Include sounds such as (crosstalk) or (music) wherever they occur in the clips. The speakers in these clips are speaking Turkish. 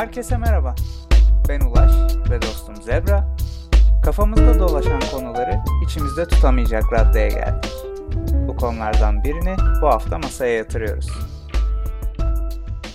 Herkese merhaba. Ben Ulaş ve dostum Zebra. Kafamızda dolaşan konuları içimizde tutamayacak raddeye geldik. Bu konulardan birini bu hafta masaya yatırıyoruz.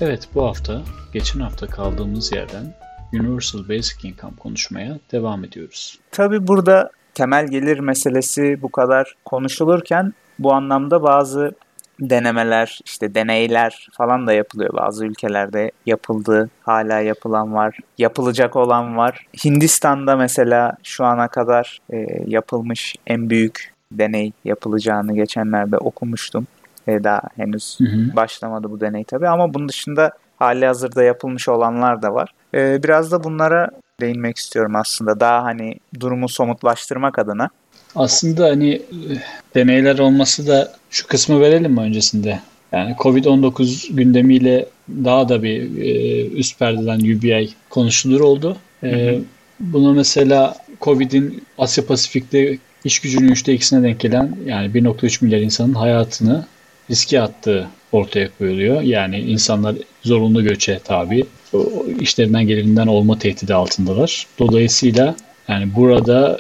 Evet bu hafta geçen hafta kaldığımız yerden Universal Basic Income konuşmaya devam ediyoruz. Tabi burada temel gelir meselesi bu kadar konuşulurken bu anlamda bazı denemeler, işte deneyler falan da yapılıyor. Bazı ülkelerde yapıldı, hala yapılan var, yapılacak olan var. Hindistan'da mesela şu ana kadar e, yapılmış en büyük deney yapılacağını geçenlerde okumuştum. E, daha henüz hı hı. başlamadı bu deney tabii ama bunun dışında hali hazırda yapılmış olanlar da var. E, biraz da bunlara değinmek istiyorum aslında. Daha hani durumu somutlaştırmak adına. Aslında hani e, deneyler olması da şu kısmı verelim mi öncesinde? Yani Covid-19 gündemiyle daha da bir e, üst perdeden UBI konuşulur oldu. E, Bunu mesela Covid'in Asya Pasifik'te iş gücünün üçte ikisine denk gelen yani 1.3 milyar insanın hayatını riske attığı ortaya koyuluyor. Yani insanlar zorunlu göçe tabi. işlerinden gelirinden olma tehdidi altındalar. Dolayısıyla yani burada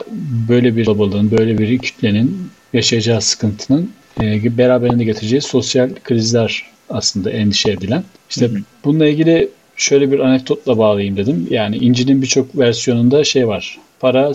böyle bir kalabalığın, böyle bir kütlenin yaşayacağı sıkıntının e, beraberinde getireceği sosyal krizler aslında endişe edilen. İşte hı hı. bununla ilgili şöyle bir anekdotla bağlayayım dedim. Yani İncil'in birçok versiyonunda şey var. Para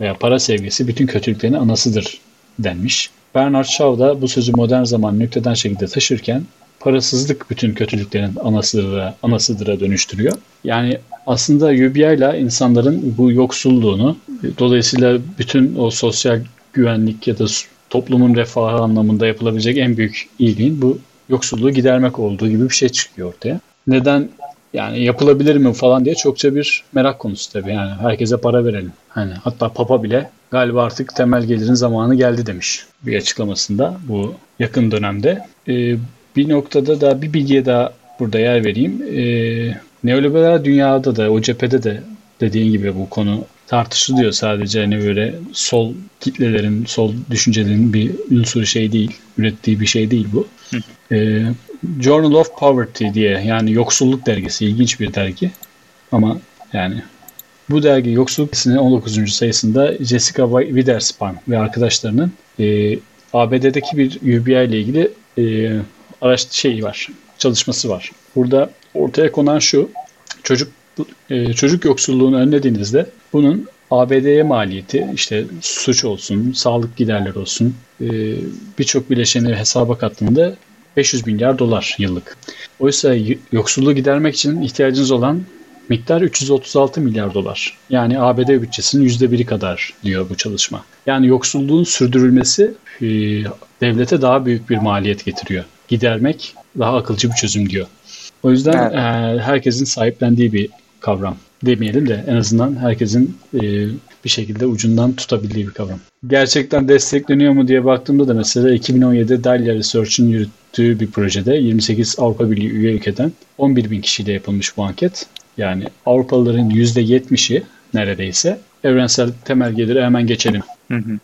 veya para sevgisi bütün kötülüklerin anasıdır denmiş. Bernard Shaw da bu sözü modern zaman nükteden şekilde taşırken parasızlık bütün kötülüklerin anasıdır, anasıdır'a dönüştürüyor. Yani aslında UBI ile insanların bu yoksulluğunu dolayısıyla bütün o sosyal güvenlik ya da toplumun refahı anlamında yapılabilecek en büyük iyiliğin bu yoksulluğu gidermek olduğu gibi bir şey çıkıyor ortaya. Neden yani yapılabilir mi falan diye çokça bir merak konusu tabii. Yani herkese para verelim. Hani hatta Papa bile galiba artık temel gelirin zamanı geldi demiş bir açıklamasında bu yakın dönemde. Ee, bir noktada da bir bilgiye daha burada yer vereyim. Ee, neoliberal dünyada da o cephede de dediğin gibi bu konu tartışılıyor sadece hani böyle sol kitlelerin, sol düşüncelerin bir unsuru şey değil, ürettiği bir şey değil bu. Ee, Journal of Poverty diye yani yoksulluk dergisi ilginç bir dergi ama yani bu dergi yoksulluk dergisinin 19. sayısında Jessica Witherspoon ve arkadaşlarının e, ABD'deki bir UBI ile ilgili e, araç şey var, çalışması var. Burada ortaya konan şu, çocuk e, çocuk yoksulluğunu önlediğinizde bunun ABD'ye maliyeti işte suç olsun, sağlık giderleri olsun e, birçok bileşeni hesaba kattığında 500 milyar dolar yıllık. Oysa yoksulluğu gidermek için ihtiyacınız olan miktar 336 milyar dolar. Yani ABD bütçesinin %1'i kadar diyor bu çalışma. Yani yoksulluğun sürdürülmesi e, devlete daha büyük bir maliyet getiriyor. Gidermek daha akılcı bir çözüm diyor. O yüzden evet. e, herkesin sahiplendiği bir kavram demeyelim de en azından herkesin e, bir şekilde ucundan tutabildiği bir kavram. Gerçekten destekleniyor mu diye baktığımda da mesela 2017'de Dahlia Research'ın yürüttüğü bir projede 28 Avrupa Birliği üye ülkeden 11 bin kişiyle yapılmış bu anket. Yani Avrupalıların %70'i neredeyse evrensel temel geliri hemen geçelim. Hı hı.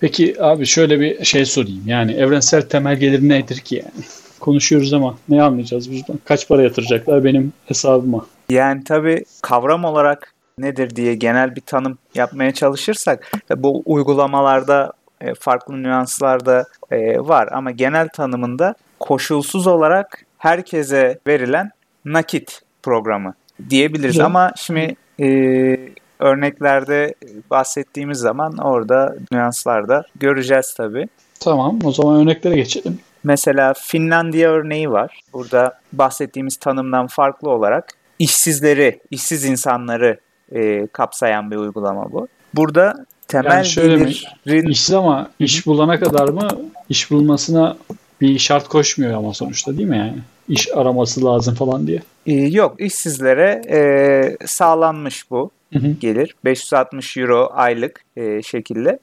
Peki abi şöyle bir şey sorayım. Yani evrensel temel gelir nedir ki yani? Konuşuyoruz ama ne anlayacağız bizden? Kaç para yatıracaklar benim hesabıma? Yani tabii kavram olarak nedir diye genel bir tanım yapmaya çalışırsak bu uygulamalarda e, farklı nüanslarda e, var ama genel tanımında koşulsuz olarak herkese verilen nakit programı diyebiliriz. Evet. Ama şimdi e, örneklerde bahsettiğimiz zaman orada nüanslarda göreceğiz tabii. Tamam o zaman örneklere geçelim. Mesela Finlandiya örneği var. Burada bahsettiğimiz tanımdan farklı olarak işsizleri, işsiz insanları e, kapsayan bir uygulama bu. Burada temel yani şöyle gelirin... Mi? İşsiz ama iş bulana kadar mı iş bulmasına bir şart koşmuyor ama sonuçta değil mi yani? İş araması lazım falan diye. Ee, yok işsizlere e, sağlanmış bu hı hı. gelir. 560 euro aylık e, şekilde.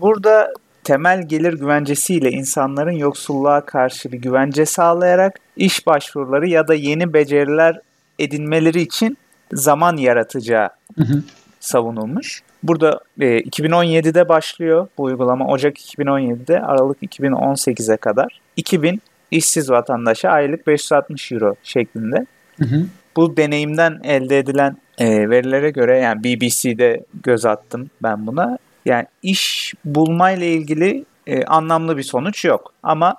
Burada temel gelir güvencesiyle insanların yoksulluğa karşı bir güvence sağlayarak iş başvuruları ya da yeni beceriler edinmeleri için zaman yaratacağı hı hı. savunulmuş. Burada e, 2017'de başlıyor bu uygulama. Ocak 2017'de Aralık 2018'e kadar 2000 işsiz vatandaşa aylık 560 euro şeklinde. Hı hı. Bu deneyimden elde edilen e, verilere göre yani BBC'de göz attım ben buna. Yani iş bulmayla ilgili e, anlamlı bir sonuç yok. Ama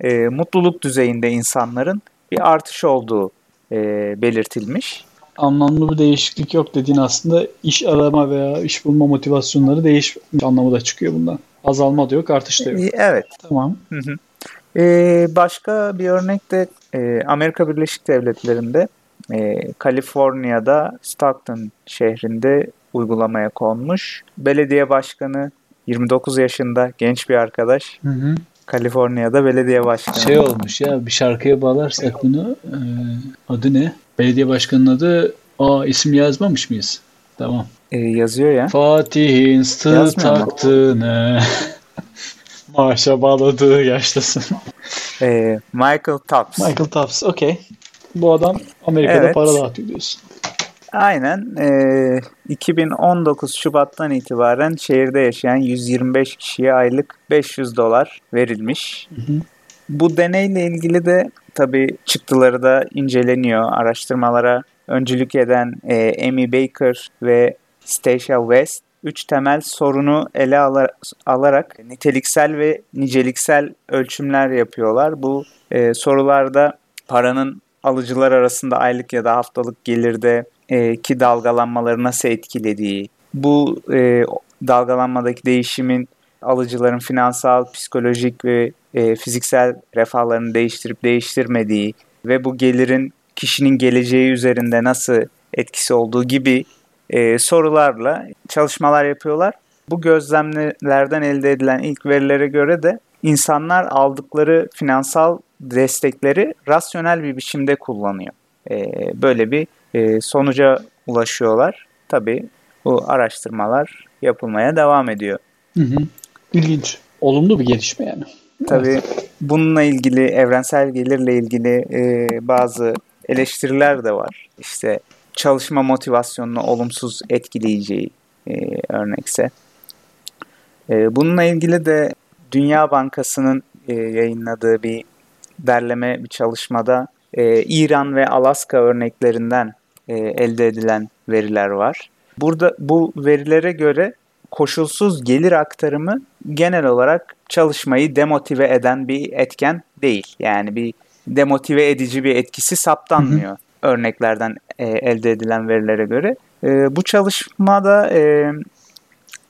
e, mutluluk düzeyinde insanların bir artış olduğu e, belirtilmiş. Anlamlı bir değişiklik yok dediğin aslında iş arama veya iş bulma motivasyonları değişmiş anlamı da çıkıyor bundan. Azalma da yok, artış da yok. Evet. Tamam. Hı hı. Ee, başka bir örnek de e, Amerika Birleşik Devletleri'nde e, Kaliforniya'da Stockton şehrinde uygulamaya konmuş. Belediye başkanı 29 yaşında genç bir arkadaş. Hı hı. Kaliforniya'da belediye başkanı. Şey olmuş ya bir şarkıya bağlarsak bunu e, adı ne? Belediye başkanının adı Aa isim yazmamış mıyız? Tamam. E, yazıyor ya. Fatih'in stı taktığını (laughs) maaşa bağladığı yaştasın. E, Michael Tops. Michael Tops okey. Bu adam Amerika'da Evet. para dağıtıyor diyorsun. Aynen. E, 2019 Şubat'tan itibaren şehirde yaşayan 125 kişiye aylık 500 dolar verilmiş. Hı hı. Bu deneyle ilgili de tabii çıktıları da inceleniyor. Araştırmalara öncülük eden e, Amy Baker ve Stacia West üç temel sorunu ele ala- alarak niteliksel ve niceliksel ölçümler yapıyorlar. Bu e, sorularda paranın alıcılar arasında aylık ya da haftalık gelirde e, ki dalgalanmaları nasıl etkilediği, bu e, dalgalanmadaki değişimin alıcıların finansal, psikolojik ve e, fiziksel refahlarını değiştirip değiştirmediği ve bu gelirin kişinin geleceği üzerinde nasıl etkisi olduğu gibi e, sorularla çalışmalar yapıyorlar. Bu gözlemlerden elde edilen ilk verilere göre de insanlar aldıkları finansal destekleri rasyonel bir biçimde kullanıyor. E, böyle bir e, sonuca ulaşıyorlar. Tabii bu araştırmalar yapılmaya devam ediyor. Hı hı. İlginç. Olumlu bir gelişme yani. Tabii bununla ilgili evrensel gelirle ilgili e, bazı eleştiriler de var. İşte çalışma motivasyonunu olumsuz etkileyeceği e, örnekse. E, bununla ilgili de Dünya Bankası'nın e, yayınladığı bir derleme bir çalışmada e, İran ve Alaska örneklerinden e, elde edilen veriler var. Burada bu verilere göre koşulsuz gelir aktarımı genel olarak çalışmayı demotive eden bir etken değil. Yani bir demotive edici bir etkisi saptanmıyor örneklerden e, elde edilen verilere göre. E, bu çalışmada e,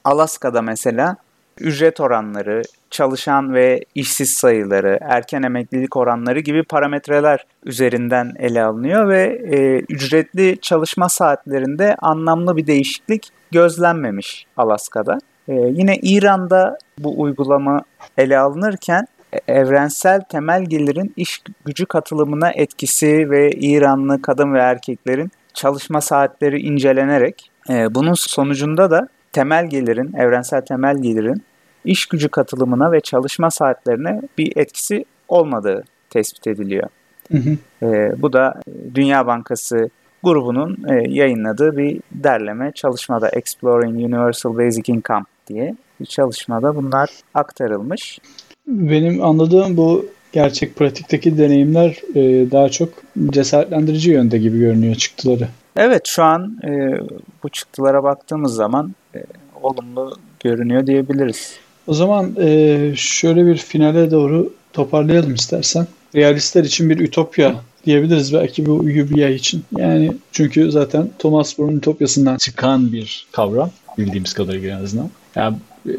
Alaska'da mesela ücret oranları, çalışan ve işsiz sayıları, erken emeklilik oranları gibi parametreler üzerinden ele alınıyor ve e, ücretli çalışma saatlerinde anlamlı bir değişiklik gözlenmemiş Alaska'da. E, yine İran'da bu uygulama ele alınırken e, evrensel temel gelirin iş gücü katılımına etkisi ve İranlı kadın ve erkeklerin çalışma saatleri incelenerek e, bunun sonucunda da temel gelirin, evrensel temel gelirin iş gücü katılımına ve çalışma saatlerine bir etkisi olmadığı tespit ediliyor. Hı hı. E, bu da Dünya Bankası grubunun e, yayınladığı bir derleme çalışmada Exploring Universal Basic Income diye bir çalışmada bunlar aktarılmış. Benim anladığım bu gerçek pratikteki deneyimler e, daha çok cesaretlendirici yönde gibi görünüyor çıktıları. Evet şu an e, bu çıktılara baktığımız zaman e, olumlu görünüyor diyebiliriz. O zaman e, şöyle bir finale doğru toparlayalım istersen. Realistler için bir ütopya diyebiliriz belki bu UBI için. Yani çünkü zaten Thomas More'un ütopyasından çıkan bir kavram bildiğimiz kadarıyla en azından. Yani e,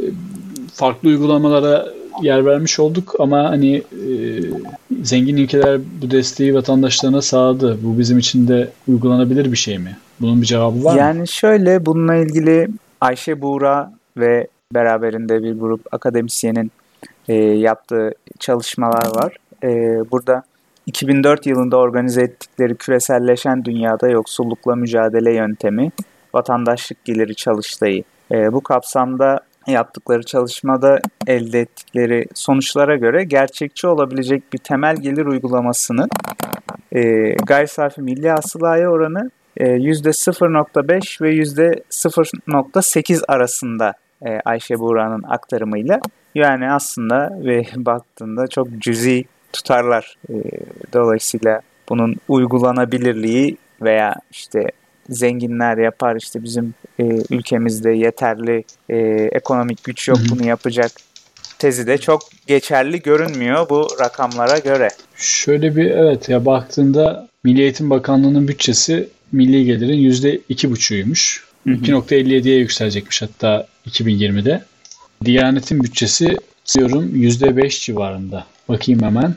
farklı uygulamalara yer vermiş olduk ama hani e, zengin ülkeler bu desteği vatandaşlarına sağladı. Bu bizim için de uygulanabilir bir şey mi? Bunun bir cevabı var mı? Yani şöyle bununla ilgili Ayşe Buğra ve beraberinde bir grup akademisyenin e, yaptığı çalışmalar var. E, burada 2004 yılında organize ettikleri küreselleşen dünyada yoksullukla mücadele yöntemi, vatandaşlık geliri çalıştayı. E, bu kapsamda yaptıkları çalışmada elde ettikleri sonuçlara göre gerçekçi olabilecek bir temel gelir uygulamasının e, gayri safi milli hasılaya oranı %0.5 ve %0.8 arasında e, Ayşe Buğra'nın aktarımıyla. Yani aslında ve (laughs) baktığında çok cüzi tutarlar. E, dolayısıyla bunun uygulanabilirliği veya işte zenginler yapar işte bizim e, ülkemizde yeterli e, ekonomik güç yok bunu yapacak tezi de çok geçerli görünmüyor bu rakamlara göre. Şöyle bir evet ya baktığında Milli Eğitim Bakanlığı'nın bütçesi milli gelirin %2,5'uymuş. 2.57'ye yükselecekmiş hatta 2020'de. Diyanet'in bütçesi diyorum %5 civarında. Bakayım hemen.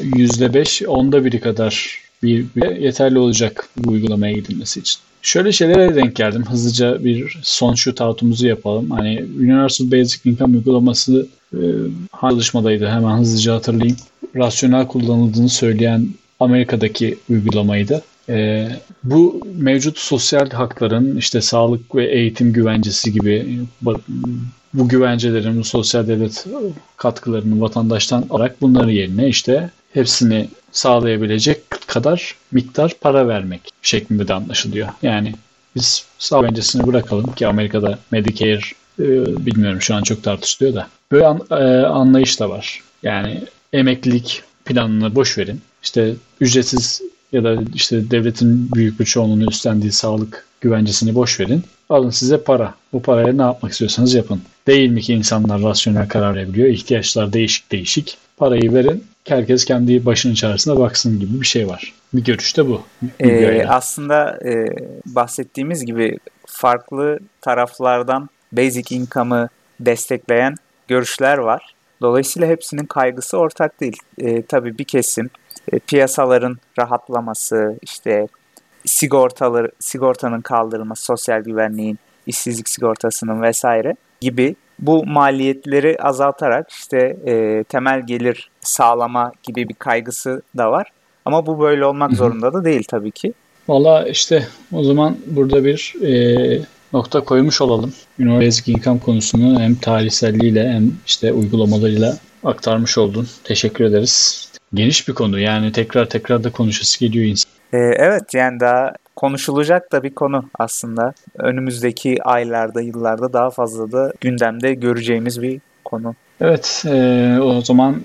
%5 onda biri kadar bir, bir yeterli olacak bu uygulamaya gidilmesi için. Şöyle şeylere denk geldim. Hızlıca bir son shootout'umuzu yapalım. Hani Universal Basic Income uygulaması e, çalışmadaydı. Hemen hızlıca hatırlayayım. Rasyonel kullanıldığını söyleyen Amerika'daki uygulamaydı. E, bu mevcut sosyal hakların işte sağlık ve eğitim güvencesi gibi bu güvencelerin, bu sosyal devlet katkılarını vatandaştan alarak bunların yerine işte hepsini sağlayabilecek kadar miktar para vermek şeklinde de anlaşılıyor. Yani biz sağ öncesini bırakalım ki Amerika'da Medicare e, bilmiyorum şu an çok tartışılıyor da. Böyle e, anlayış da var. Yani emeklilik planını boş verin. İşte ücretsiz ya da işte devletin büyük bir çoğunluğunu üstlendiği sağlık güvencesini boş verin. Alın size para. Bu parayla ne yapmak istiyorsanız yapın. Değil mi ki insanlar rasyonel karar verebiliyor? İhtiyaçlar değişik değişik. Parayı verin. Herkes kendi başının çaresine baksın gibi bir şey var. Bir görüşte bu. Ee, aslında e, bahsettiğimiz gibi farklı taraflardan basic income'ı destekleyen görüşler var. Dolayısıyla hepsinin kaygısı ortak değil. E, tabii bir kesim e, piyasaların rahatlaması, işte sigortaları sigortanın kaldırılması, sosyal güvenliğin, işsizlik sigortasının vesaire gibi bu maliyetleri azaltarak işte e, temel gelir sağlama gibi bir kaygısı da var. Ama bu böyle olmak zorunda da değil tabii ki. Valla işte o zaman burada bir e, nokta koymuş olalım. Basic Income konusunu hem tarihselliğiyle hem işte uygulamalarıyla aktarmış oldun. Teşekkür ederiz. Geniş bir konu yani tekrar tekrar da konuşası geliyor insan. Ee, evet yani daha konuşulacak da bir konu aslında. Önümüzdeki aylarda, yıllarda daha fazla da gündemde göreceğimiz bir konu. Evet, e, o zaman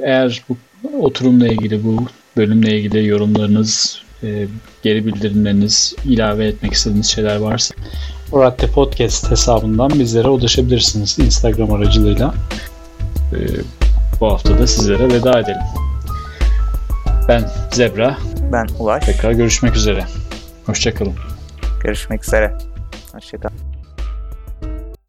eğer bu oturumla ilgili, bu bölümle ilgili yorumlarınız, e, geri bildirimleriniz, ilave etmek istediğiniz şeyler varsa Radde Podcast hesabından bizlere ulaşabilirsiniz Instagram aracılığıyla. E, bu hafta da sizlere veda edelim. Ben Zebra. Ben Ulaş. Tekrar görüşmek üzere. Hoşçakalın. Görüşmek üzere. Hoşçakalın.